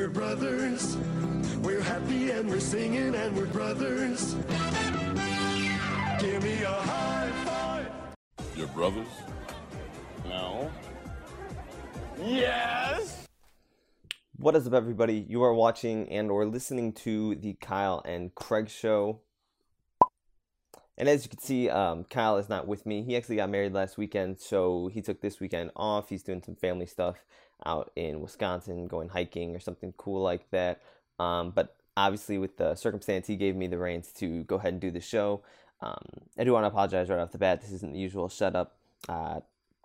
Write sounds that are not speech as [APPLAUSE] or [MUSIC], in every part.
we're brothers. We're happy and we're singing and we're brothers. Give me a high five. Your brothers? No. Yes. What is up, everybody? You are watching and or listening to the Kyle and Craig show. And as you can see, um, Kyle is not with me. He actually got married last weekend, so he took this weekend off. He's doing some family stuff out in Wisconsin, going hiking or something cool like that. Um, but obviously, with the circumstance, he gave me the reins to go ahead and do the show. Um, I do want to apologize right off the bat. This isn't the usual setup. Uh,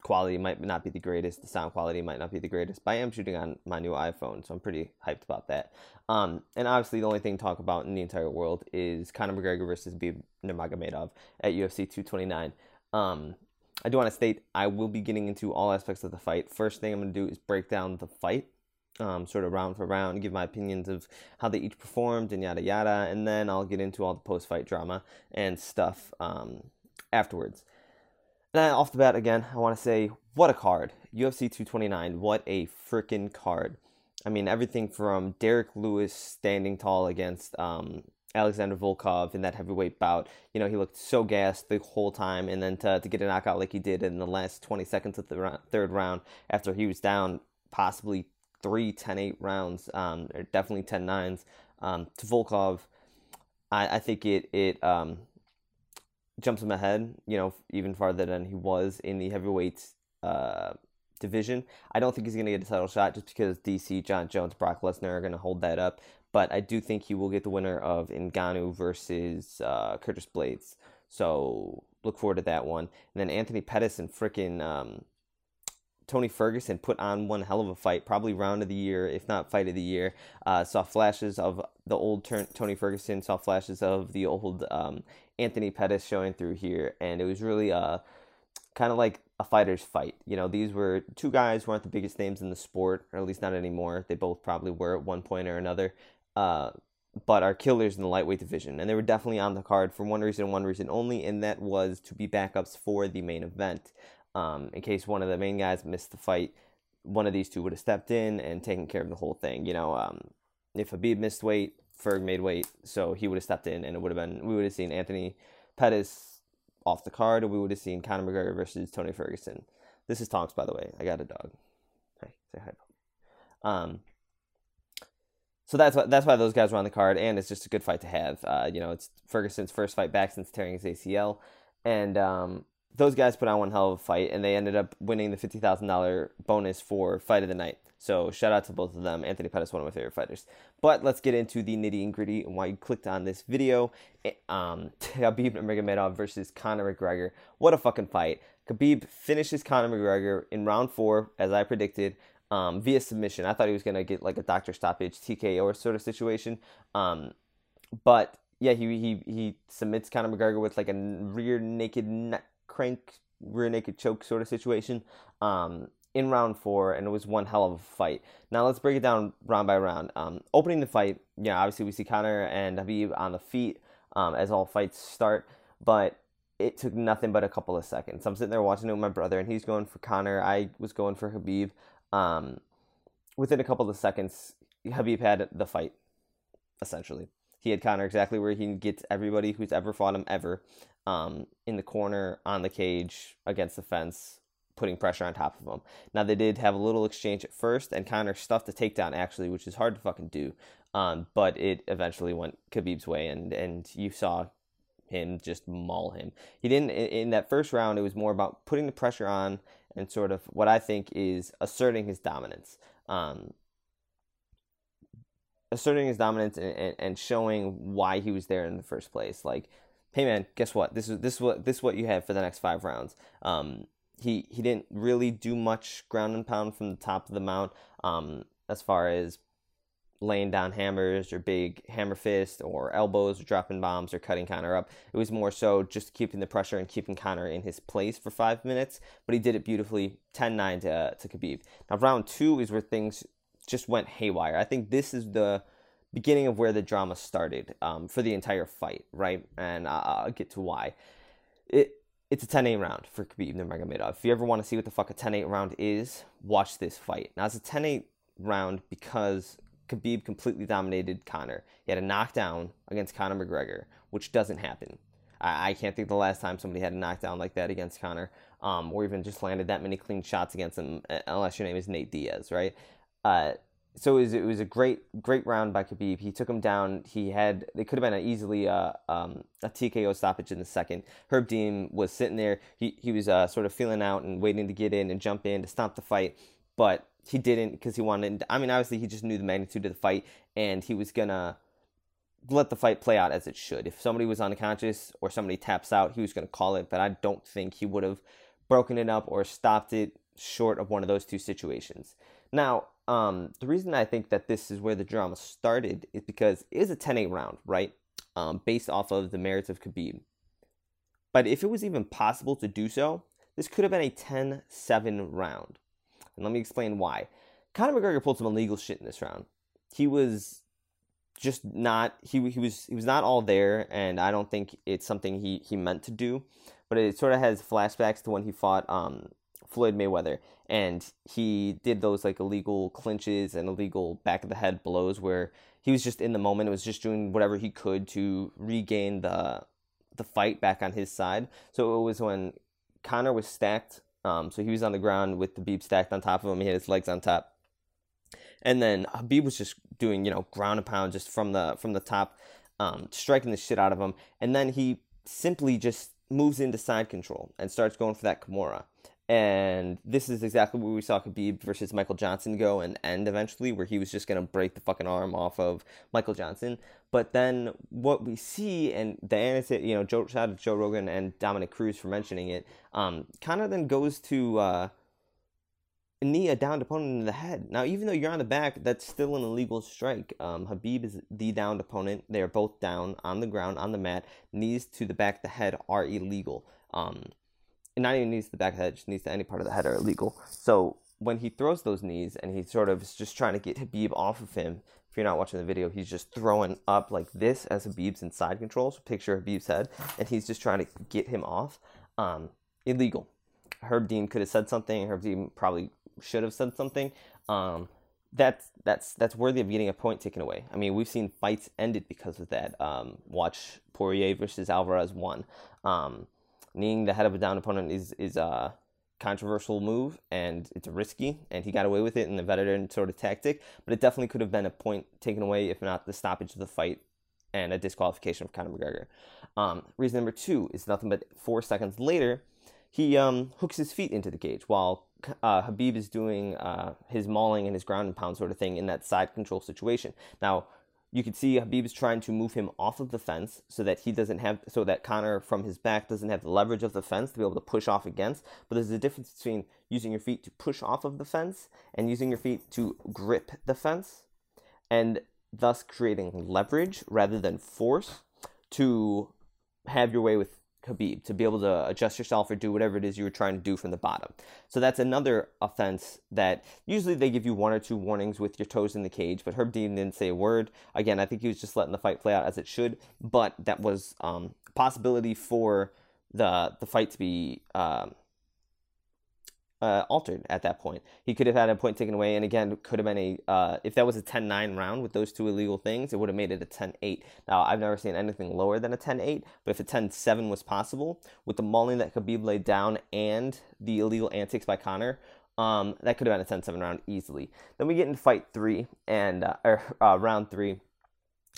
quality might not be the greatest. The sound quality might not be the greatest. But I am shooting on my new iPhone, so I'm pretty hyped about that. Um, and obviously, the only thing to talk about in the entire world is Conor McGregor versus Khabib Nurmagomedov at UFC 229. Um, I do want to state I will be getting into all aspects of the fight. First thing I'm going to do is break down the fight. Um, sort of round for round, give my opinions of how they each performed and yada yada, and then I'll get into all the post fight drama and stuff um, afterwards. And off the bat, again, I want to say, what a card. UFC 229, what a freaking card. I mean, everything from Derek Lewis standing tall against um, Alexander Volkov in that heavyweight bout. You know, he looked so gassed the whole time, and then to, to get a knockout like he did in the last 20 seconds of the round, third round after he was down possibly three 10 8 rounds, um, or definitely 10 9s um, to Volkov. I, I think it, it, um, jumps him ahead, you know, even farther than he was in the heavyweight uh, division. I don't think he's going to get a title shot just because DC, John Jones, Brock Lesnar are going to hold that up. But I do think he will get the winner of Ngannou versus uh, Curtis Blaydes. So look forward to that one. And then Anthony Pettis and freaking um, Tony Ferguson put on one hell of a fight, probably round of the year, if not fight of the year. Uh, saw flashes of the old Tony Ferguson, saw flashes of the old um, Anthony Pettis showing through here, and it was really uh, kind of like a fighter's fight. You know, these were two guys who aren't the biggest names in the sport, or at least not anymore. They both probably were at one point or another, uh, but are killers in the lightweight division, and they were definitely on the card for one reason, one reason only, and that was to be backups for the main event. Um, in case one of the main guys missed the fight, one of these two would have stepped in and taken care of the whole thing. You know, um, if Khabib missed weight, Ferg made weight, so he would have stepped in, and it would have been we would have seen Anthony Pettis off the card, or we would have seen Conor McGregor versus Tony Ferguson. This is Tonks, by the way. I got a dog. Hey, say hi. Um, so that's why that's why those guys were on the card, and it's just a good fight to have. Uh, you know, it's Ferguson's first fight back since tearing his ACL, and um, those guys put on one hell of a fight, and they ended up winning the fifty thousand dollar bonus for fight of the night. So shout out to both of them. Anthony Pettis, one of my favorite fighters. But let's get into the nitty and gritty and why you clicked on this video. Um, [LAUGHS] Khabib Nurmagomedov versus Conor McGregor. What a fucking fight! Khabib finishes Conor McGregor in round four, as I predicted. Um, via submission. I thought he was gonna get like a doctor stoppage TKO sort of situation. Um, but yeah, he he he submits Conor McGregor with like a rear naked neck crank rear naked choke sort of situation um, in round four, and it was one hell of a fight. Now let's break it down round by round. Um, opening the fight, yeah, obviously we see Conor and Habib on the feet um, as all fights start, but it took nothing but a couple of seconds. I'm sitting there watching it with my brother, and he's going for Conor. I was going for Khabib. Um, within a couple of seconds, Khabib had the fight, essentially. He had Conor exactly where he gets everybody who's ever fought him ever um, in the corner, on the cage, against the fence, putting pressure on top of him. Now, they did have a little exchange at first, and Conor stuffed the takedown, actually, which is hard to fucking do. Um, but it eventually went Khabib's way, and, and you saw him just maul him. He didn't, in that first round, it was more about putting the pressure on and sort of what I think is asserting his dominance. Um, asserting his dominance and, and, and showing why he was there in the first place. Like, hey man, guess what? This is this is what this is what you have for the next five rounds. Um, he he didn't really do much ground and pound from the top of the mount. Um, as far as laying down hammers or big hammer fist or elbows or dropping bombs or cutting Conor up. It was more so just keeping the pressure and keeping Conor in his place for five minutes, but he did it beautifully 10 9 to, uh, to Khabib. Now, round two is where things just went haywire. I think this is the beginning of where the drama started um, for the entire fight, right? And uh, uh, I'll get to why. It it's a 10-8 round for Khabib Nurmagomedov. If you ever want to see what the fuck a 10-8 round is, watch this fight. Now it's a 10-8 round because Khabib completely dominated Conor. He had a knockdown against Conor McGregor, which doesn't happen. I, I can't think the last time somebody had a knockdown like that against Conor, um, or even just landed that many clean shots against him, uh, unless your name is Nate Diaz, right? Uh, so it was, it was a great great round by Khabib. He took him down. He had it could have been easily uh, um, a TKO stoppage in the second. Herb Dean was sitting there. He he was uh, sort of feeling out and waiting to get in and jump in to stop the fight, but he didn't because he wanted. I mean, obviously he just knew the magnitude of the fight and he was gonna let the fight play out as it should. If somebody was unconscious or somebody taps out, he was gonna call it. But I don't think he would have broken it up or stopped it short of one of those two situations. Now um, the reason I think that this is where the drama started is because it is a 10 8 round, right? Um, based off of the merits of Khabib. But if it was even possible to do so, this could have been a 10 7 round. And let me explain why. Conor McGregor pulled some illegal shit in this round. He was just not he he was he was not all there and I don't think it's something he he meant to do but it sort of has flashbacks to when he fought um Floyd Mayweather, and he did those like illegal clinches and illegal back of the head blows where he was just in the moment. It was just doing whatever he could to regain the the fight back on his side. So it was when Conor was stacked. Um, so he was on the ground with the Khabib stacked on top of him. He had his legs on top, and then Khabib was just doing you know ground and pound just from the from the top, um, striking the shit out of him. And then he simply just moves into side control and starts going for that Kimura. And this is exactly where we saw Khabib versus Michael Johnson go and end eventually, where he was just going to break the fucking arm off of Michael Johnson. But then what we see, and the said, you know, Joe, shout out to Joe Rogan and Dominick Cruz for mentioning it, um, kind of then goes to uh, knee a downed opponent in the head. Now, even though you're on the back, that's still an illegal strike. Um, Khabib is the downed opponent. They are both down on the ground, on the mat. Knees to the back of the head are illegal. Um, not even knees to the back of the head, just knees to any part of the head are illegal. So when he throws those knees and he sort of is just trying to get Habib off of him, if you're not watching the video, he's just throwing up like this as Habib's in side control. So picture Khabib's head, and he's just trying to get him off. Um, illegal. Herb Dean could have said something. Herb Dean probably should have said something. Um, that's that's that's worthy of getting a point taken away. I mean, we've seen fights ended because of that. Um, watch Poirier versus Alvarez one. Um, kneeing the head of a down opponent is is a controversial move and it's risky and he got away with it in the veteran sort of tactic but it definitely could have been a point taken away if not the stoppage of the fight and a disqualification of Conor McGregor. Um, reason number two is nothing but four seconds later, he um, hooks his feet into the cage while uh, Khabib is doing uh, his mauling and his ground and pound sort of thing in that side control situation. Now, you can see Khabib is trying to move him off of the fence so that he doesn't have, so that Conor from his back doesn't have the leverage of the fence to be able to push off against. But there's a difference between using your feet to push off of the fence and using your feet to grip the fence, and thus creating leverage rather than force to have your way with Khabib to be able to adjust yourself or do whatever it is you were trying to do from the bottom. So that's another offense that usually they give you one or two warnings with your toes in the cage, but Herb Dean didn't say a word. Again, I think he was just letting the fight play out as it should, but that was um, possibility for the the fight to be um, uh, altered at that point. He could have had a point taken away, and again, could have been a uh, if that was a 10-9 round with those two illegal things, it would have made it a 10-8. Now, I've never seen anything lower than a 10-8, but if a 10-7 was possible with the mauling that Khabib laid down and the illegal antics by Conor, um, that could have been a 10-7 round easily. Then we get into fight three and uh, or uh, round three,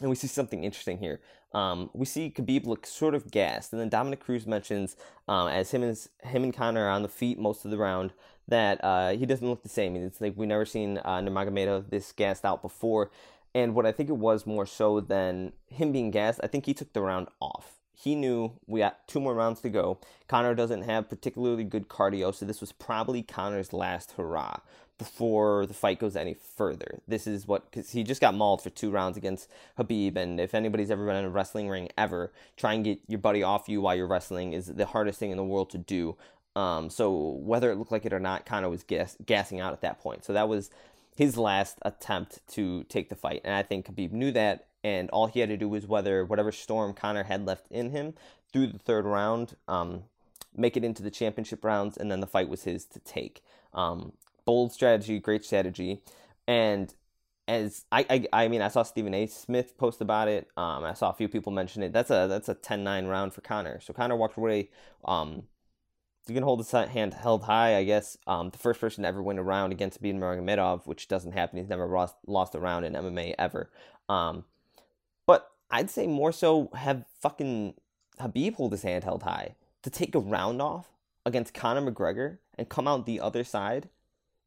and we see something interesting here. Um, we see Khabib look sort of gassed, and then Dominick Cruz mentions um, as him and him and Conor are on the feet most of the round that uh, he doesn't look the same. It's like we've never seen uh, Nurmagomedov this gassed out before. And what I think it was more so than him being gassed, I think he took the round off. He knew we got two more rounds to go. Conor doesn't have particularly good cardio, so this was probably Conor's last hurrah before the fight goes any further. This is what because he just got mauled for two rounds against Habib, and if anybody's ever been in a wrestling ring ever, try and get your buddy off you while you're wrestling is the hardest thing in the world to do. Um, so whether it looked like it or not, Conor was gas- gassing out at that point. So that was his last attempt to take the fight, and I think Habib knew that, and all he had to do was whether whatever storm Conor had left in him through the third round. Um, make it into the championship rounds, and then the fight was his to take. Um, bold strategy, great strategy. And as I, I I mean I saw Stephen A. Smith post about it. Um, I saw a few people mention it. That's a that's a 10-9 round for Conor. So Conor walked away. Um, you can hold his hand held high, I guess. Um, the first person to ever win a round against Khabib Nurmagomedov, which doesn't happen. He's never lost lost a round in MMA ever. Um, but I'd say more so have fucking Khabib hold his hand held high to take a round off against Conor McGregor and come out the other side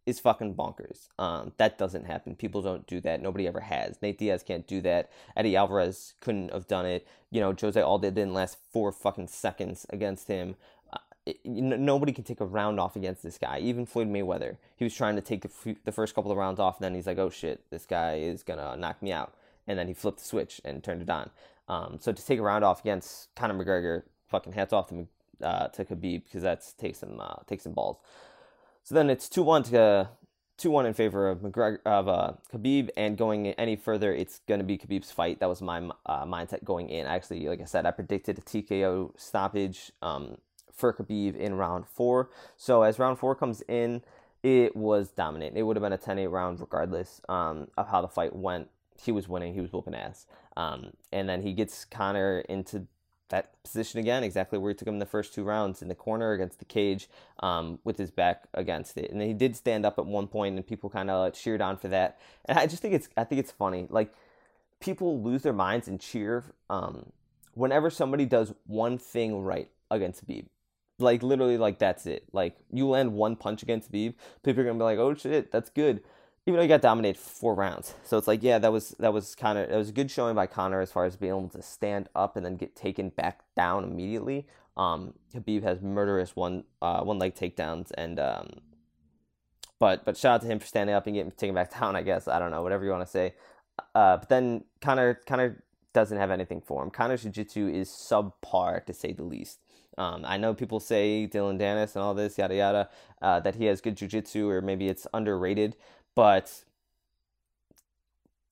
is fucking bonkers. Um, that doesn't happen. People don't do that. Nobody ever has. Nate Diaz can't do that. Eddie Alvarez couldn't have done it. You know, Jose Aldo didn't last four fucking seconds against him. Uh, it, nobody can take a round off against this guy. Even Floyd Mayweather, he was trying to take the, the first couple of rounds off, and then he's like, "Oh shit, this guy is gonna knock me out," and then he flipped the switch and turned it on. Um, so to take a round off against Conor McGregor, fucking hats off to uh, to Khabib because that's takes some uh, takes some balls. So then it's two one to two one in favor of McGregor of uh, Khabib, and going any further, it's going to be Khabib's fight. That was my uh, mindset going in. Actually, like I said, I predicted a TKO stoppage um, for Khabib in round four. So as round four comes in, it was dominant. It would have been a 10-8 round regardless um, of how the fight went. He was winning. He was whooping ass. Um, and then he gets Conor into that position again, exactly where he took him in the first two rounds in the corner against the cage um, with his back against it. And he did stand up at one point, and people kind of cheered on for that. And I just think it's I think it's funny. Like people lose their minds and cheer um, whenever somebody does one thing right against Khabib. Like literally, like that's it. Like you land one punch against Khabib, people are gonna be like, "Oh shit, that's good." Even though he got dominated four rounds. So it's like, yeah, that was that was kind of it was a good showing by Conor as far as being able to stand up and then get taken back down immediately. Um, Khabib has murderous one uh, one leg takedowns and um, but but shout out to him for standing up and getting taken back [LAUGHS] down. I guess I don't know whatever you want to say. Uh, but then Conor Conor doesn't have anything for him. Conor's jiu-jitsu is subpar to say the least. Um, I know people say Dillon Danis and all this yada yada uh, that he has good jiu-jitsu or maybe it's underrated. But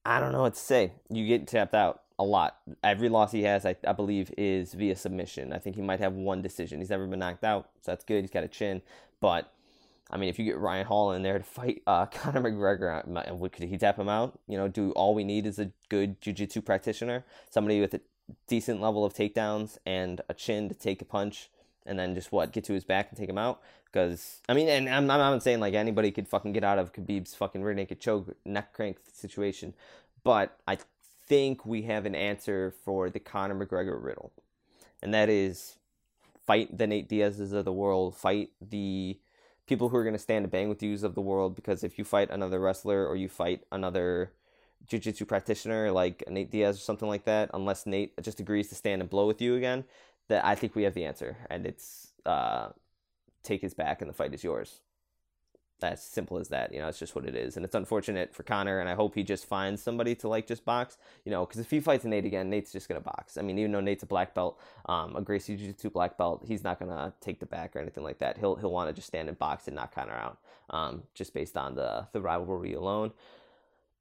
I don't know what to say. You get tapped out a lot. Every loss he has, I, I believe, is via submission. I think he might have one decision. He's never been knocked out, so that's good. He's got a chin. But I mean, if you get Ryan Hall in there to fight [LAUGHS] uh, Conor McGregor, could he tap him out? You know, do all we need is a good jiu-jitsu practitioner, somebody with a decent level of takedowns and a chin to take a punch, and then just what get to his back and take him out. Because I mean, and I'm, I'm not saying like anybody could fucking get out of Khabib's fucking rear naked choke neck crank situation, but I think we have an answer for the Conor McGregor riddle, and that is fight the Nate Diaz's of the world, fight the people who are going to stand and bang with yous of the world. Because if you fight another wrestler or you fight another jiu-jitsu practitioner like Nate Diaz or something like that, unless Nate just agrees to stand and blow with you again, that I think we have the answer, and it's uh, take his back and the fight is yours. That's simple as that. You know, it's just what it is. And it's unfortunate for Conor, and I hope he just finds somebody to like just box. You know, because if he fights Nate again, Nate's just to box. I mean, even though Nate's a black belt, um, a Gracie Jiu Jitsu black belt, he's not to take the back or anything like that. He'll he'll want to just stand and box and knock Conor out, um, just based on the, the rivalry alone.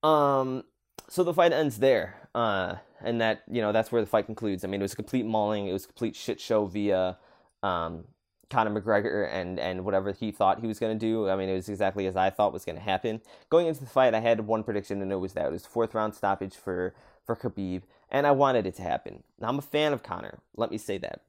Um, so the fight ends there, uh, and that you know that's where the fight concludes. I mean, it was a complete mauling. It was a complete shit show via um, Conor McGregor and and whatever he thought he was going to do. I mean, it was exactly as I thought was going to happen. Going into the fight, I had one prediction, and it was that it was fourth round stoppage for for Khabib, and I wanted it to happen. Now, I'm a fan of Conor. Let me say that.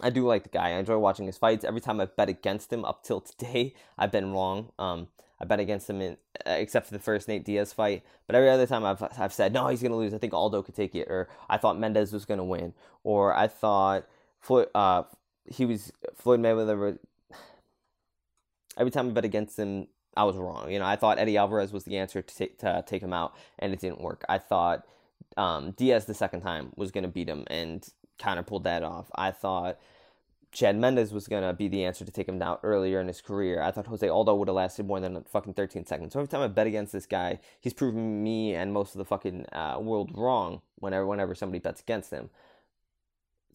I do like the guy. I enjoy watching his fights. Every time I've bet against him up till today, [LAUGHS] I've been wrong. Um, I bet against him in, uh, except for the first Nate Diaz fight. But every other time I've I've said no, he's gonna lose. I think Aldo could take it, or I thought Mendes was gonna win, or I thought Floyd, uh, he was Floyd Mayweather. [SIGHS] Every time I bet against him, I was wrong. You know, I thought Eddie Alvarez was the answer to take, to take him out, and it didn't work. I thought um, Diaz the second time was going to beat him, and kind of pulled that off. I thought Chad Mendes was going to be the answer to take him down earlier in his career. I thought Jose Aldo would have lasted more than fucking 13 seconds. So every time I bet against this guy, he's proven me and most of the fucking uh, world wrong whenever whenever somebody bets against him.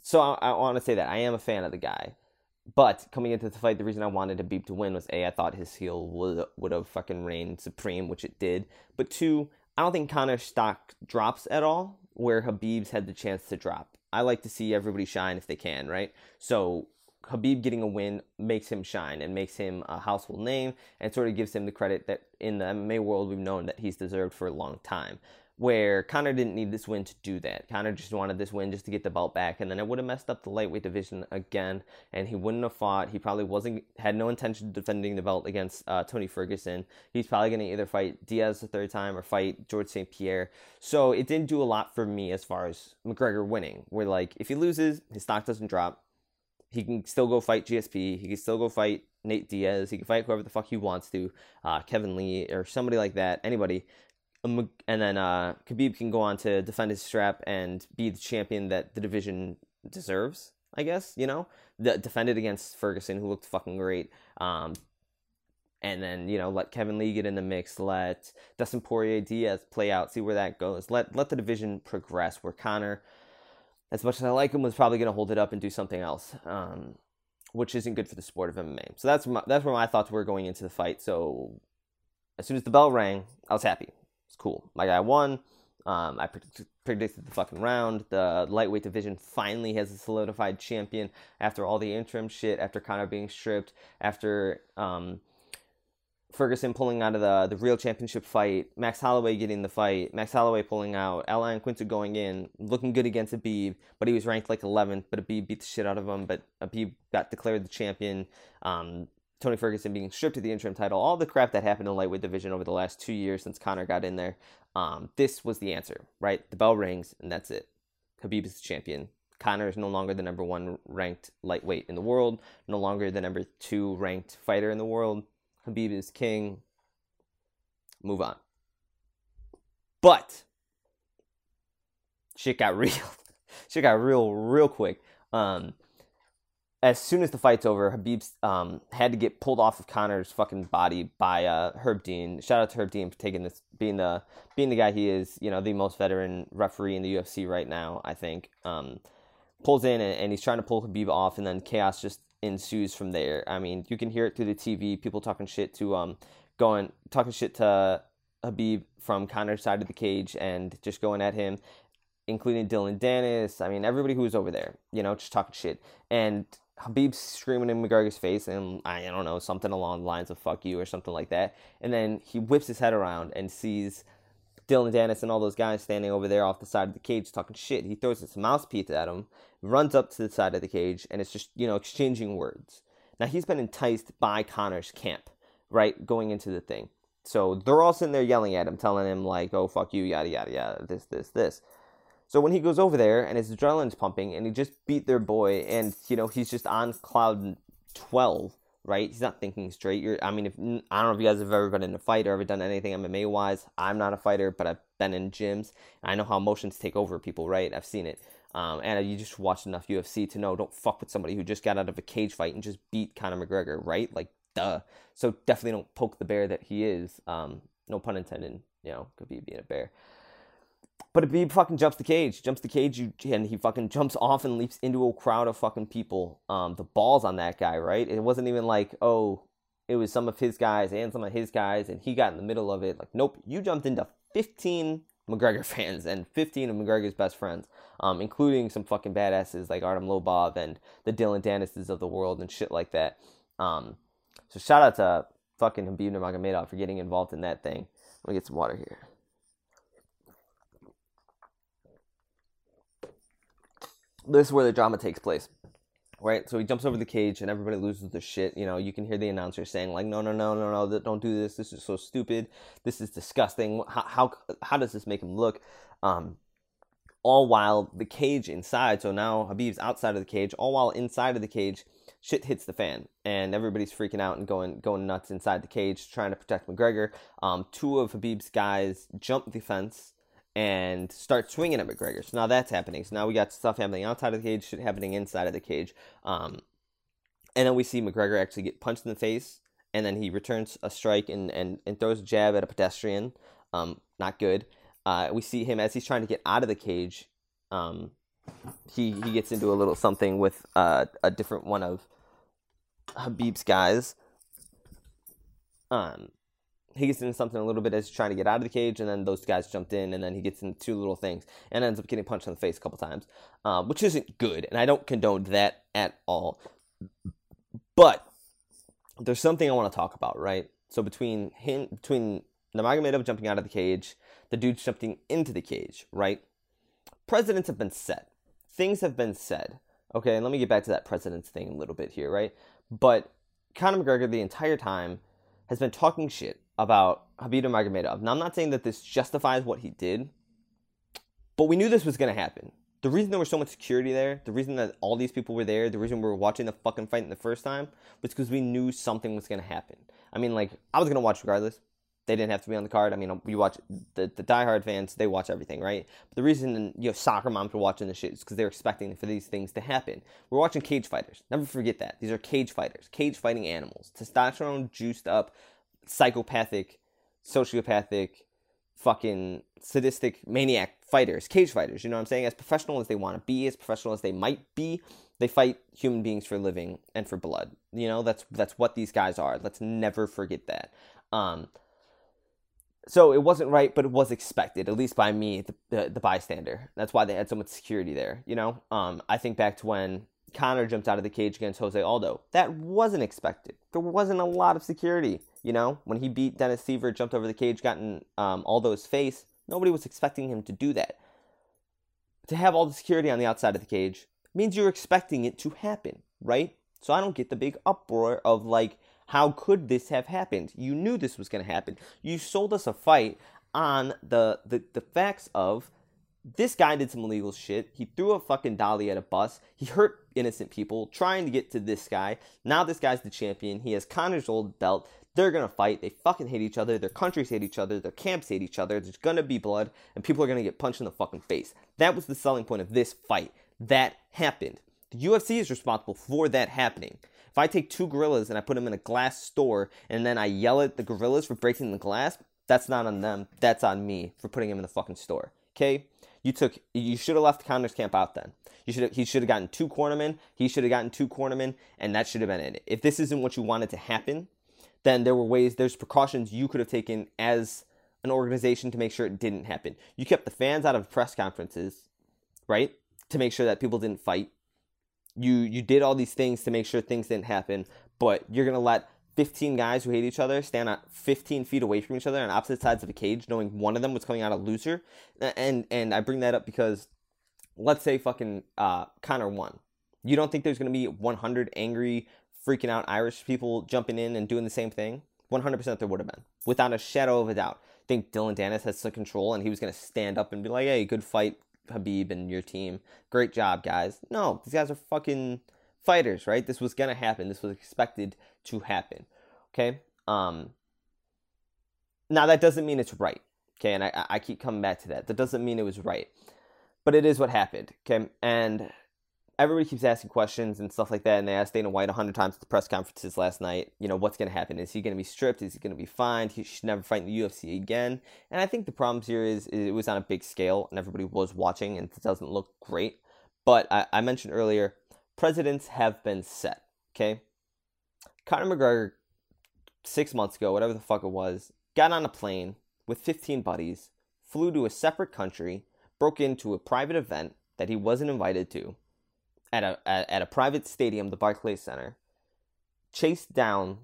So I, I want to say that I am a fan of the guy. But coming into the fight, the reason I wanted Khabib to win was A, I thought his heel would, would have fucking reigned supreme, which it did. But two, I don't think Conor's stock drops at all where Habib's had the chance to drop. I like to see everybody shine if they can, right? So Habib getting a win makes him shine and makes him a household name and sort of gives him the credit that in the MMA world we've known that he's deserved for a long time where Conor didn't need this win to do that. Conor just wanted this win just to get the belt back, and then it would have messed up the lightweight division again, and he wouldn't have fought. He probably wasn't had no intention of defending the belt against uh, Tony Ferguson. He's probably going to either fight Diaz the third time or fight George St. Pierre. So it didn't do a lot for me as far as McGregor winning. Where like if he loses, his stock doesn't drop. He can still go fight GSP. He can still go fight Nate Diaz. He can fight whoever the fuck he wants to, uh, Kevin Lee or somebody like that. Anybody and then uh, Khabib can go on to defend his strap and be the champion that the division deserves. I guess you know, the, defend it against Ferguson, who looked fucking great. Um, and then you know, let Kevin Lee get in the mix. Let Dustin Poirier Diaz play out, see where that goes. Let let the division progress. Where Conor, as much as I like him, was probably going to hold it up and do something else. Um, which isn't good for the sport of MMA. So that's my, that's where my thoughts were going into the fight. So as soon as the bell rang, I was happy. It's cool. My guy won. Um, I predicted the fucking round. The lightweight division finally has a solidified champion after all the interim shit, after Conor being stripped, after um, Ferguson pulling out of the, the real championship fight, Max Holloway getting the fight, Max Holloway pulling out, Al Iaquinta going in, looking good against Khabib, but he was ranked like 11th, but Khabib beat the shit out of him, but Khabib got declared the champion. Um, Tony Ferguson being stripped of the interim title, all the crap that happened in the lightweight division over the last two years since Conor got in there. Um, this was the answer, right? The bell rings, and that's it. Khabib is the champion. Conor is no longer the number one ranked lightweight in the world, no longer the number two ranked fighter in the world. Khabib is king. Move on. But shit got [LAUGHS] real. shit got real real quick. Um, as soon as the fight's over, Khabib um, had to get pulled off of Conor's fucking body by uh, Herb Dean. Shout out to Herb Dean for taking this, being the being the guy he is. You know, the most veteran referee in the UFC right now. I think um, pulls in and, and, he's trying to pull Habib off, and then chaos just ensues from there. I mean, you can hear it through the TV. People talking shit to um, going talking shit to Habib from Conor's side of the cage and just going at him including Dillon Danis, I mean, everybody who was over there, you know, just talking shit. And Khabib screaming in McGregor's face, and I don't know, something along the lines of fuck you or something like that. And then he whips his head around and sees Dillon Danis and all those guys standing over there off the side of the cage talking shit. He throws his mouthpiece at him, runs up to the side of the cage, and it's just, you know, exchanging words. Now, he's been enticed by Conor's camp, right, going into the thing. So they're all sitting there yelling at him, telling him, like, oh, fuck you, yada, yada, yada, this, this, this. So when he goes over there and his adrenaline's pumping and he just beat their boy and you know he's just on cloud 12, right? He's not thinking straight. You're, I mean, if I don't know if you guys have ever been in a fight or ever done anything MMA wise. I'm not a fighter, but I've been in gyms. I know how emotions take over people, right? I've seen it. Um, and you just watched enough UFC to know don't fuck with somebody who just got out of a cage fight and just beat Conor McGregor, right? Like, duh. So definitely don't poke the bear that he is. Um, no pun intended. You know, could be being a bear. But he fucking jumps the cage, jumps the cage, and he fucking jumps [LAUGHS] off and leaps into a crowd of fucking people. Um, the balls on that guy, right? It wasn't even like, oh, it was some of his guys and some of his guys, and he got in the middle of it. Like, nope, you jumped into 15 McGregor [LAUGHS] fans and 15 of McGregor's best friends, um, including some fucking badasses like Artem Lobov and the Dillon Danises of the world and shit like that. Um, so shout out to fucking Khabib Nurmagomedov for getting involved in that thing. Let me get some water here. This is where the drama takes place right? So he jumps over the cage and everybody loses their shit. You know, you can hear the announcer saying like, "No, no, no, no, no, don't do this. This is so stupid. This is disgusting. How how, how does this make him look?" Um, all while the cage inside. So now Habib's outside of the cage. All while inside of the cage, shit hits the fan and everybody's freaking out and going going nuts inside the cage trying to protect McGregor. Um, two of Habib's guys jump the fence and start swinging at McGregor. So now that's happening. So now we got stuff happening outside of the cage, shit happening inside of the cage. Um, and then we see McGregor actually get punched in the face, and then he returns a strike and, and, and throws a jab at a pedestrian. Um, not good. Uh, we see him as he's trying to get out of the cage. Um, he he gets into a little something with uh, a different one of Khabib's guys. Um, he gets into something a little bit as he's trying to get out of the cage, and then those guys jumped in, and then he gets into two little things and ends up getting punched in the face a couple times, uh, which isn't good, and I don't condone that at all. But there's something I want to talk about, right? So between him, between Nurmagomedov jumping out of the cage, the dude jumping into the cage, right? Presidents have been set. Things have been said. Okay, and let me get back to that president's thing a little bit here, right? But Conor McGregor the entire time has been talking shit about Khabib Nurmagomedov. Now, I'm not saying that this justifies what he did, but we knew this was going to happen. The reason there was so much security there, the reason that all these people were there, the reason we were watching the fucking fight in the first time was because we knew something was going to happen. I mean, like, I was going to watch regardless. They didn't have to be on the card. I mean, you watch the, the diehard fans, they watch everything, right? But the reason, you know, soccer moms were watching this shit is because they're expecting for these things to happen. We're watching cage fighters. Never forget that. These are cage fighters, cage fighting animals, testosterone juiced up, psychopathic, sociopathic, fucking sadistic maniac fighters, cage fighters. You know what I'm saying? As professional as they want to be, as professional as they might be, they fight human beings for living and for blood. You know, that's that's what these guys are. Let's never forget that. Um, so it wasn't right, but it was expected, at least by me, the, the, the bystander. That's why they had so much security there. You know, um, I think back to when Conor jumped out of the cage against Jose Aldo. That wasn't expected. There wasn't a lot of security. You know, when he beat Dennis Siver, jumped over the cage, gotten um, Aldo's face, nobody was expecting him to do that. To have all the security on the outside of the cage means you're expecting it to happen, right? So I don't get the big uproar of like, how could this have happened? You knew this was going to happen. You sold us a fight on the, the, the facts of this guy did some illegal shit. He threw a fucking dolly at a bus. He hurt innocent people trying to get to this guy. Now this guy's the champion. He has Conor's old belt. They're gonna fight. They fucking hate each other. Their countries hate each other. Their camps hate each other. There's gonna be blood, and people are gonna get punched in the fucking face. That was the selling point of this fight. That happened. The UFC is responsible for that happening. If I take two gorillas and I put them in a glass store and then I yell at the gorillas for breaking the glass, that's not on them. That's on me for putting them in the fucking store. Okay? You took you should have left Conor's camp out then. You should he should have gotten two cornermen, he should have gotten two cornermen, and that should have been it. If this isn't what you wanted to happen, then there were ways there's precautions you could have taken as an organization to make sure it didn't happen. You kept the fans out of press conferences, right? To make sure that people didn't fight you you did all these things to make sure things didn't happen, but you're gonna let 15 guys who hate each other stand at 15 feet away from each other on opposite sides of a cage, knowing one of them was coming out a loser. And and I bring that up because let's say fucking uh, Conor won. You don't think there's gonna be 100 angry, freaking out Irish people jumping in and doing the same thing? 100% there would have been, without a shadow of a doubt. I think Dillon Danis has some control, and he was gonna stand up and be like, "Hey, good fight, Habib and your team. Great job, guys. No, these guys are fucking fighters, right? This was gonna happen. This was expected to happen. Okay. Um. Now that doesn't mean it's right. Okay, and I I keep coming back to that. That doesn't mean it was right, but it is what happened. Okay, and everybody keeps asking questions and stuff like that, and they asked Dana White a hundred times at the press conferences last night. You know, what's going to happen? Is he going to be stripped? Is he going to be fined? He should never fight in the UFC again. And I think the problem here is, is, it was on a big scale, and everybody was watching, and it doesn't look great. But I, I mentioned earlier, presidents have been set. Okay, Conor McGregor six months ago, whatever the fuck it was, got on a plane with 15 buddies, flew to a separate country, broke into a private event that he wasn't invited to at a at, a private stadium, the Barclays Center, chased down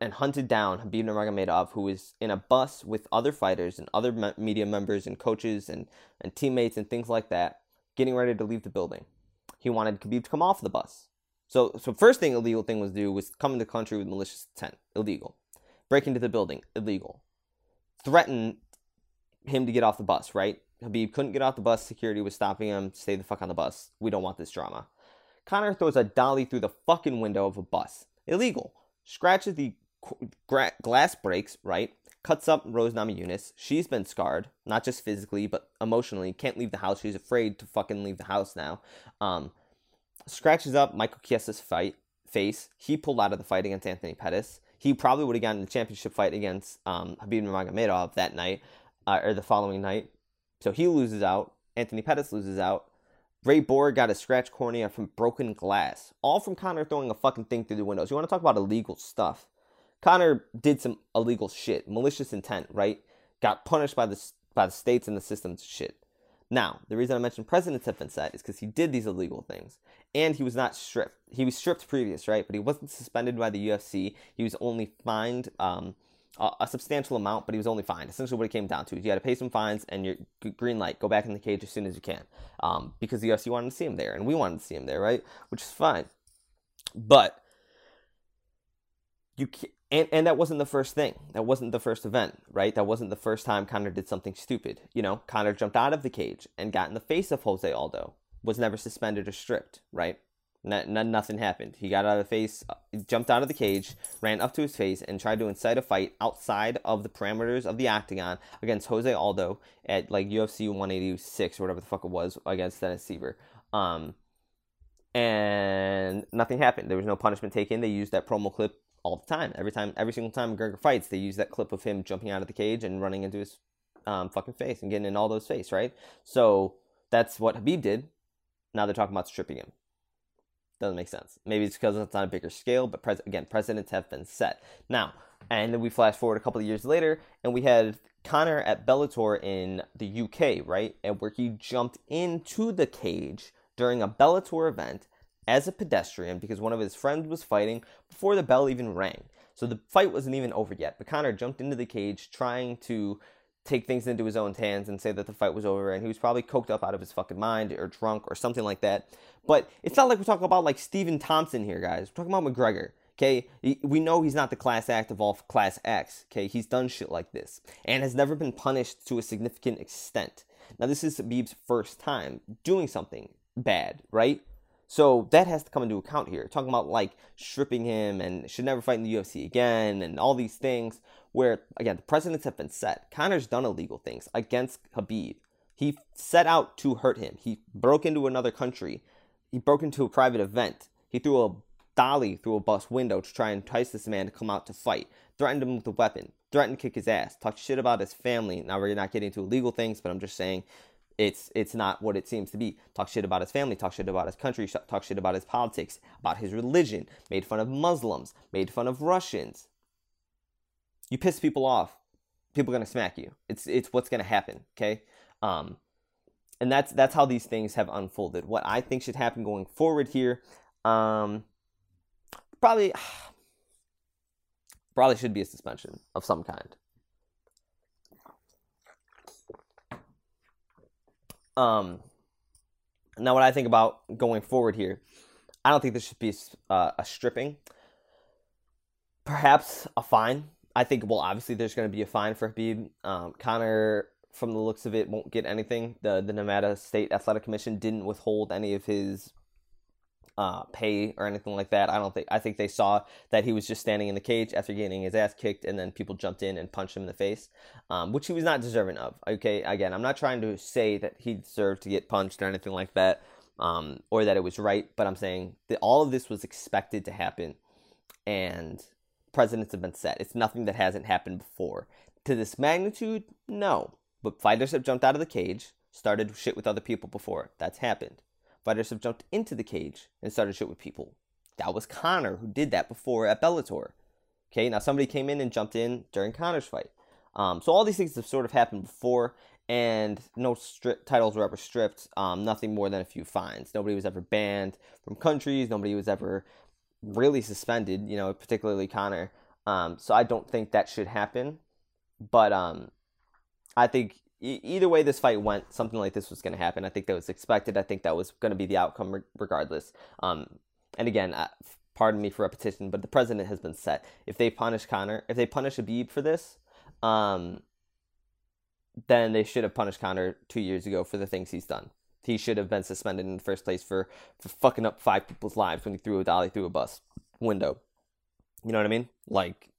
and hunted down Habib Nurmagomedov, who was in a bus with other fighters and other me- media members and coaches and, and teammates and things like that, getting ready to leave the building. He wanted Khabib to come off the bus. So, so first thing illegal thing was to do was come in the country with malicious intent, illegal. Break into the building, illegal. Threaten him to get off the bus, right? Khabib couldn't get off the bus. Security was stopping him. Stay the fuck on the bus. We don't want this drama. Conor throws a dolly through the fucking window of a bus. Illegal. Scratches the gra- glass breaks, right? Cuts up Rose Namajunas. She's been scarred, not just physically, but emotionally. Can't leave the house. She's afraid to fucking leave the house now. Um, scratches up Michael Chiesa's fight face. He pulled out of the fight against Anthony Pettis. He probably would have gotten the championship fight against um, Khabib Nurmagomedov that night uh, or the following night. So he loses out. Anthony Pettis loses out. Ray Borg got a scratch cornea from broken glass. All from Conor throwing a fucking thing through the windows. You want to talk about illegal stuff? Conor did some illegal shit, malicious intent, right? Got punished by the by the states and the systems shit. Now, the reason I mentioned precedents have been set is because he did these illegal things, and he was not stripped. He was stripped previous, right? But he wasn't suspended by the UFC. He was only fined um, a, substantial amount, but he was only fined. Essentially, what it came down to is you had to pay some fines and your green light, go back in the cage as soon as you can, um, because the UFC wanted to see him there, and we wanted to see him there, right? Which is fine, but you can't, and, and that wasn't the first thing. That wasn't the first event, right? That wasn't the first time Conor did something stupid. You know, Conor jumped out of the cage and got in the face of Jose Aldo, was never suspended or stripped, right? Nothing happened. He got out of the face, uh, jumped out of the cage, ran up to his face, and tried to incite a fight outside of the parameters of the octagon against Jose Aldo at like UFC 186 or whatever the fuck it was against Dennis Siver. Um, and nothing happened. There was no punishment taken. They used that promo clip all the time. Every time, every single time McGregor fights, they use that clip of him jumping out of the cage and running into his um, fucking face and getting in Aldo's face, right? So that's what Habib did. Now they're talking about stripping him. Doesn't make sense. Maybe it's because it's on a bigger scale, but pres- again, precedents have been set. Now, and then we flash forward a couple of years later, and we had Conor at Bellator in the UK, right? And where he jumped into the cage during a Bellator event as a pedestrian because one of his friends was fighting before the bell even rang. So the fight wasn't even over yet. But Conor jumped into the cage trying to take things into his own hands and say that the fight was over and he was probably coked up out of his fucking mind or drunk or something like that. But it's not like we're talking about like Stephen Thompson here, guys. We're talking about McGregor. Okay, we know he's not the class act of all class X. Okay, he's done shit like this and has never been punished to a significant extent. Now, this is Khabib's first time doing something bad, right? So that has to come into account here. Talking about like stripping him and should never fight in the UFC again and all these things where again the precedents have been set. Conor's done illegal things against Khabib. He set out to hurt him. He broke into another country. He broke into a private event. He threw a dolly through a bus window to try and entice this man to come out to fight. Threatened him with a weapon. Threatened to kick his ass. Talked shit about his family. Now we're not getting into illegal things, but I'm just saying it's it's not what it seems to be. Talk shit about his family, talk shit about his country, talk shit about his politics, about his religion, made fun of Muslims, made fun of Russians. You piss people off, people are gonna smack you. It's it's what's gonna happen, okay? Um, and that's that's how these things have unfolded. What I think should happen going forward here, um, probably [SIGHS] probably should be a suspension of some kind. Um, now, what I think about going forward here, I don't think this should be uh, a stripping. Perhaps a fine. I think, well, obviously, there's going to be a fine for Habib. Um, Conor, from the looks of it, won't get anything. The the Nevada State Athletic Commission didn't withhold any of his uh, pay or anything like that. I don't think. I think they saw that he was just standing in the cage after getting his ass kicked, and then people jumped in and punched him in the face, um, which he was not deserving of. Okay, again, I'm not trying to say that he deserved to get punched or anything like that, um, or that it was right, but I'm saying that all of this was expected to happen, and precedents have been set. It's nothing that hasn't happened before. To this magnitude, no. But fighters have jumped out of the cage, started shit with other people before. That's happened fighters have jumped into the cage and started shit with people. That was Conor who did that before at Bellator. Okay, now somebody came in and jumped in during Conor's fight. Um, so all these things have sort of happened before, and no stri- titles were ever stripped. Um, nothing more than a few fines. Nobody was ever banned from countries. Nobody was ever really suspended. You know, particularly Conor. Um, so I don't think that should happen. But um, I think either way this fight went, something like this was going to happen. I think that was expected. I think that was going to be the outcome re- regardless. Um, and again, uh, pardon me for repetition, but the president has been set. If they punish Conor, if they punish Khabib for this, um, then they should have punished Conor two years ago for the things he's done. He should have been suspended in the first place for, for fucking up five people's lives when he threw a dolly through a bus window. You know what I mean? Like,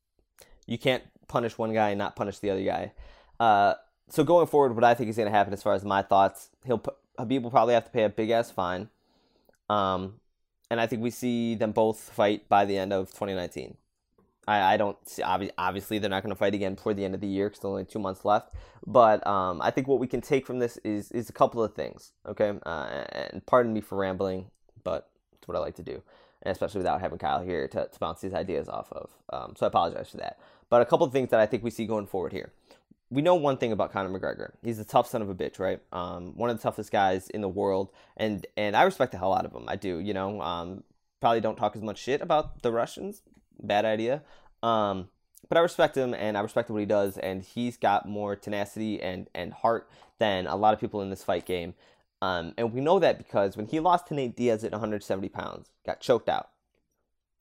you can't punish one guy and not punish the other guy. Uh, so going forward, what I think is going to happen as far as my thoughts, he'll Khabib will probably have to pay a big ass fine, um, and I think we see them both fight by the end of 2019. I, I don't see obviously they're not going to fight again before the end of the year because only two months left. But um, I think what we can take from this is is a couple of things. Okay, uh, and pardon me for rambling, but it's what I like to do, and especially without having Kyle here to, to bounce these ideas off of. Um, so I apologize for that. But a couple of things that I think we see going forward here we know one thing about Conor McGregor. He's a tough son of a bitch, right? Um, one of the toughest guys in the world, and and I respect the hell out of him. I do. You know, um, probably don't talk as much shit about the Russians. Bad idea. Um, but I respect him, and I respect what he does, and he's got more tenacity and and heart than a lot of people in this fight game. Um, and we know that because when he lost to Nate Diaz at 170 pounds, got choked out,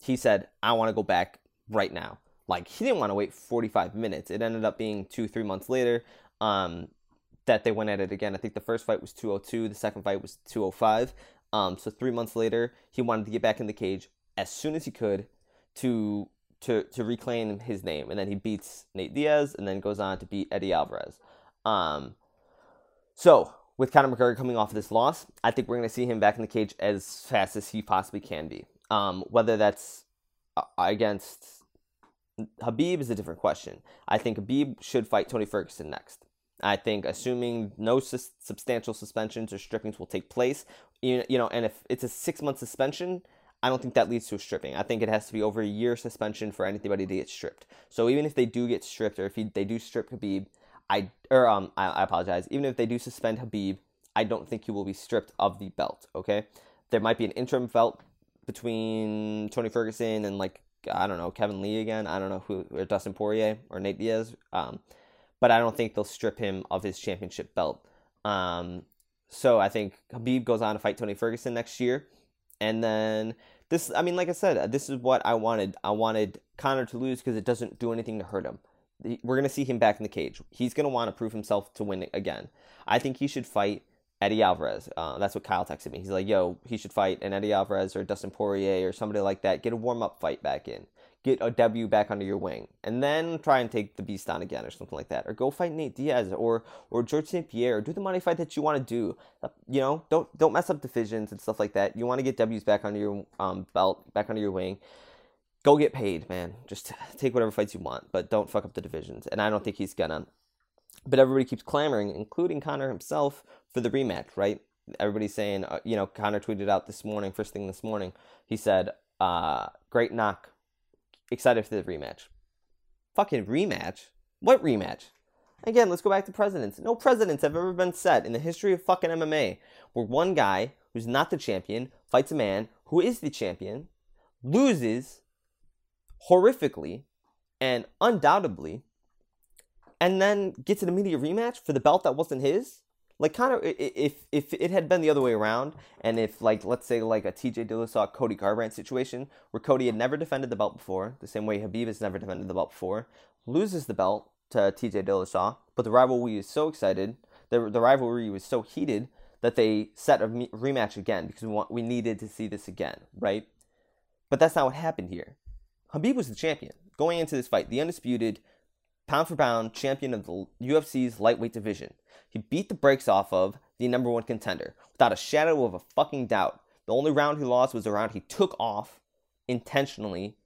he said, "I want to go back right now." Like he didn't want to wait 45 minutes. It ended up being two, three months later um, that they went at it again. I think the first fight was 202, the second fight was 205. Um, so three months later, he wanted to get back in the cage as soon as he could to to to reclaim his name, and then he beats Nate Diaz, and then goes on to beat Eddie Alvarez. Um, so with Conor McGregor coming off of this loss, I think we're going to see him back in the cage as fast as he possibly can be. Um, whether that's uh, against Khabib is a different question. I think Khabib should fight Tony Ferguson next. I think, assuming no su- substantial suspensions or strippings will take place, you, you know, and if it's a six month suspension, I don't think that leads to a stripping. I think it has to be over a year suspension for anybody to get stripped. So even if they do get stripped, or if he, they do strip Khabib, I or um I, I apologize. Even if they do suspend Khabib, I don't think he will be stripped of the belt. Okay, there might be an interim belt between Tony Ferguson and like I don't know Kevin Lee again. I don't know who or Dustin Poirier or Nate Diaz. Um, but I don't think they'll strip him of his championship belt. Um, so I think Khabib goes on to fight Tony Ferguson next year, and then this. I mean, like I said, this is what I wanted. I wanted Conor to lose because it doesn't do anything to hurt him. We're gonna see him back in the cage. He's gonna want to prove himself to win again. I think he should fight Eddie Alvarez. Uh, that's what Kyle texted me. He's like, yo, he should fight an Eddie Alvarez or Dustin Poirier or somebody like that. Get a warm up fight back in. Get a W back under your wing. And then try and take the beast on again or something like that. Or go fight Nate Diaz or or George St. Pierre. Do the money fight that you want to do. You know, don't don't mess up divisions and stuff like that. You want to get W's back under your um, belt, back under your wing. Go get paid, man. Just [LAUGHS] take whatever fights you want, but don't fuck up the divisions. And I don't think he's gonna. But everybody keeps clamoring, including Conor himself, for the rematch, right? Everybody's saying, uh, you know, Conor tweeted out this morning, first thing this morning, he said, uh, great knock. Excited for the rematch. Fucking rematch? What rematch? Again, let's go back to presidents. No presidents have ever been set in the history of fucking MMA where one guy who's not the champion fights a man who is the champion, loses horrifically and undoubtedly, and then gets an immediate rematch for the belt that wasn't his. Like kind of if if it had been the other way around, and if like let's say like a T.J. Dillashaw Cody Garbrandt situation where Cody had never defended the belt before, the same way Khabib has never defended the belt before, loses the belt to T.J. Dillashaw, but the rivalry is so excited, the the rivalry was so heated that they set a rematch again because we want we needed to see this again, right? But that's not what happened here. Khabib was the champion going into this fight, the undisputed pound for pound champion of the UFC's lightweight division. He beat the brakes off of the number one contender without a shadow of a fucking doubt. The only round he lost was a round he took off intentionally,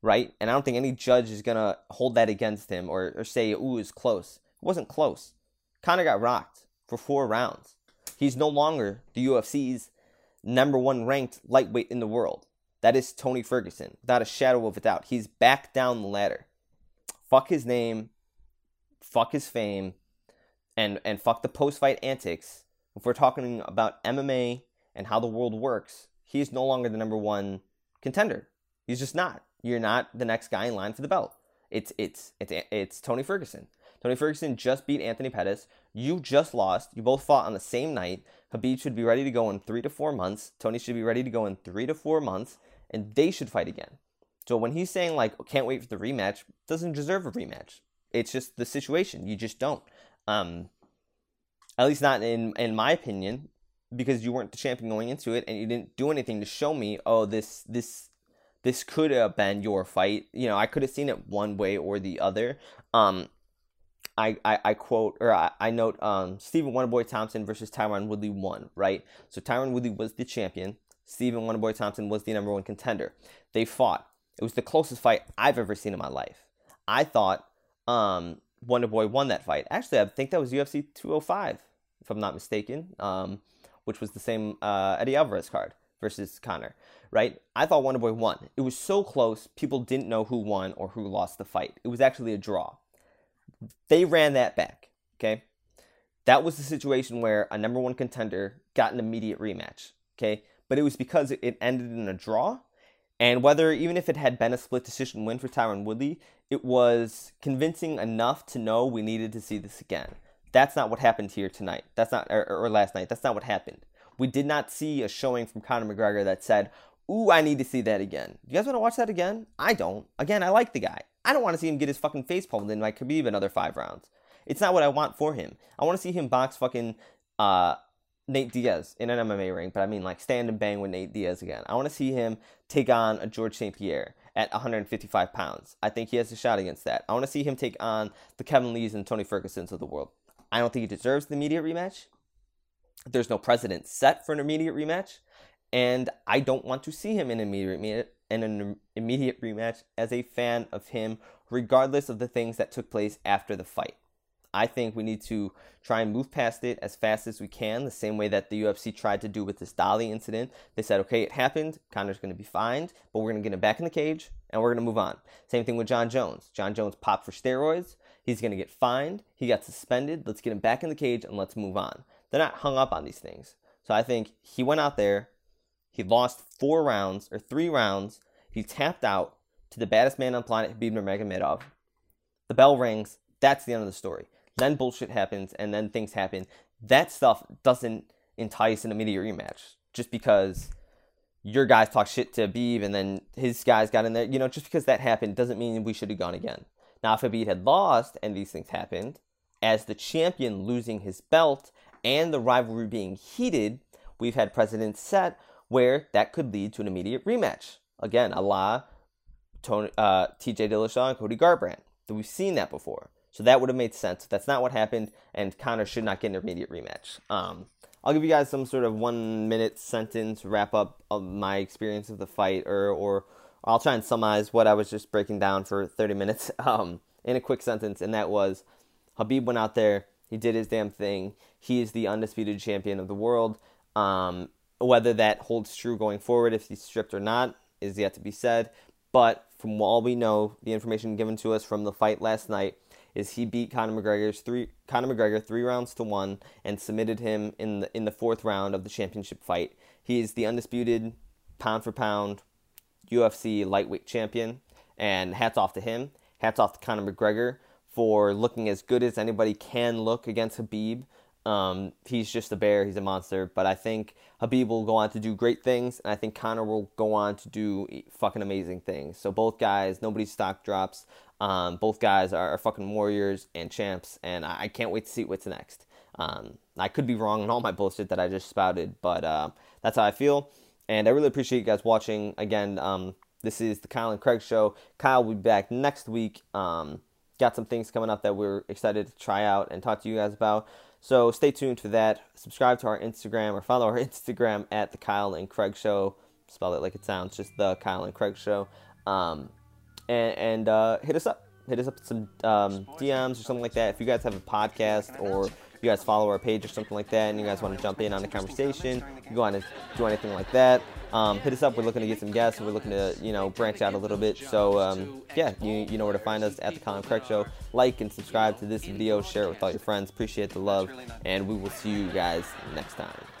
right? And I don't think any judge is gonna hold that against him or, or say, ooh, it's close. It wasn't close. Conor got rocked for four rounds. He's no longer the UFC's number one ranked lightweight in the world. That is Tony Ferguson, without a shadow of a doubt. He's back down the ladder. Fuck his name, fuck his fame, and and fuck the post fight antics. If we're talking about MMA and how the world works, he's no longer the number one contender. He's just not. You're not the next guy in line for the belt. It's it's it's it's Tony Ferguson. Tony Ferguson just beat Anthony Pettis. You just lost. You both fought on the same night. Khabib should be ready to go in three to four months. Tony should be ready to go in three to four months, and they should fight again. So when he's saying like can't wait for the rematch, doesn't deserve a rematch. It's just the situation. You just don't. Um, at least not in in my opinion, because you weren't the champion going into it, and you didn't do anything to show me, oh, this this this could have been your fight. You know, I could have seen it one way or the other. Um, I, I, I quote or I, I note um, Stephen Wonderboy Thompson versus Tyron Woodley won, right? So Tyron Woodley was the champion. Stephen Wonderboy Thompson was the number one contender. They fought. It was the closest fight I've ever seen in my life. I thought um, Wonder Boy won that fight. Actually, I think that was UFC 205, if I'm not mistaken, um, which was the same uh, Eddie Alvarez card versus Conor, right? I thought Wonder Boy won. It was so close, people didn't know who won or who lost the fight. It was actually a draw. They ran that back. Okay. That was the situation where a number one contender got an immediate rematch. Okay. But it was because it ended in a draw. And whether, even if it had been a split decision win for Tyron Woodley, it was convincing enough to know we needed to see this again. That's not what happened here tonight. That's not, or, or last night. That's not what happened. We did not see a showing from Conor McGregor that said, Ooh, I need to see that again. You guys want to watch that again? I don't. Again, I like the guy. I don't want to see him get his fucking face pummeled in like Khabib another five rounds. It's not what I want for him. I want to see him box fucking uh, Nate Diaz in an MMA ring, but I mean like stand and bang with Nate Diaz again. I want to see him take on a George St. Pierre at 155 pounds. I think he has a shot against that. I want to see him take on the Kevin Lees and Tony Fergusons of the world. I don't think he deserves the immediate rematch. There's no precedent set for an immediate rematch, and I don't want to see him in an immediate in an immediate rematch as a fan of him, regardless of the things that took place after the fight. I think we need to try and move past it as fast as we can, the same way that the UFC tried to do with this Dolly incident. They said, okay, it happened. Conor's going to be fined, but we're going to get him back in the cage and we're going to move on. Same thing with Jon Jones. Jon Jones popped for steroids. He's going to get fined. He got suspended. Let's get him back in the cage and let's move on. They're not hung up on these things. So I think he went out there. He lost four rounds or three rounds. He tapped out to the baddest man on planet, Khabib Nurmagomedov. The bell rings. That's the end of the story then bullshit happens, and then things happen. That stuff doesn't entice an immediate rematch just because your guys talk shit to Beeb and then his guys got in there. You know, just because that happened doesn't mean we should have gone again. Now, if Khabib had lost and these things happened, as the champion losing his belt and the rivalry being heated, we've had precedents set where that could lead to an immediate rematch. Again, a la Tony, uh, TJ Dillashaw and Cody Garbrandt. We've seen that before. So that would have made sense. That's not what happened, and Conor should not get an immediate rematch. Um, I'll give you guys some sort of one minute sentence wrap up of my experience of the fight, or or I'll try and summarize what I was just breaking down for 30 minutes [LAUGHS] um, in a quick sentence, and that was Khabib went out there, he did his damn thing. He is the undisputed champion of the world. Um, whether that holds true going forward, if he's stripped or not, is yet to be said. But from all we know, the information given to us from the fight last night, is he beat Conor McGregor's three Conor McGregor three rounds to one and submitted him in the in the fourth round of the championship fight. He is the undisputed pound for pound UFC lightweight champion, and hats off to him. Hats off to Conor McGregor for looking as good as anybody can look against Khabib. Um, he's just a bear. He's a monster. But I think Khabib will go on to do great things, and I think Conor will go on to do fucking amazing things. So both guys, nobody's stock drops. Um, both guys are, fucking warriors and champs, and I, I, can't wait to see what's next. Um, I could be wrong in all my bullshit that I just spouted, but uh, that's how I feel. And I really appreciate you guys watching. Again, um, this is the Kyle and Craig show. Kyle will be back next week. Um, got some things coming up that we're excited to try out and talk to you guys about. So stay tuned for that. Subscribe to our Instagram or follow our [LAUGHS] Instagram at the Kyle and Craig Show. Spell it like it sounds, just the Kyle and Craig Show. Um, and, and uh, hit us up. Hit us up with some um, DMs or something like that. If you guys have a podcast or you guys follow our page or something like that, and you guys want to jump in on the conversation, you want to do anything like that, um, hit us up. We're looking to get some guests. We're looking to you know branch out a little bit. So um, yeah, you, you know where to find us at the Colin Craig Show. Like and subscribe to this video. Share it with all your friends. Appreciate the love, and we will see you guys next time.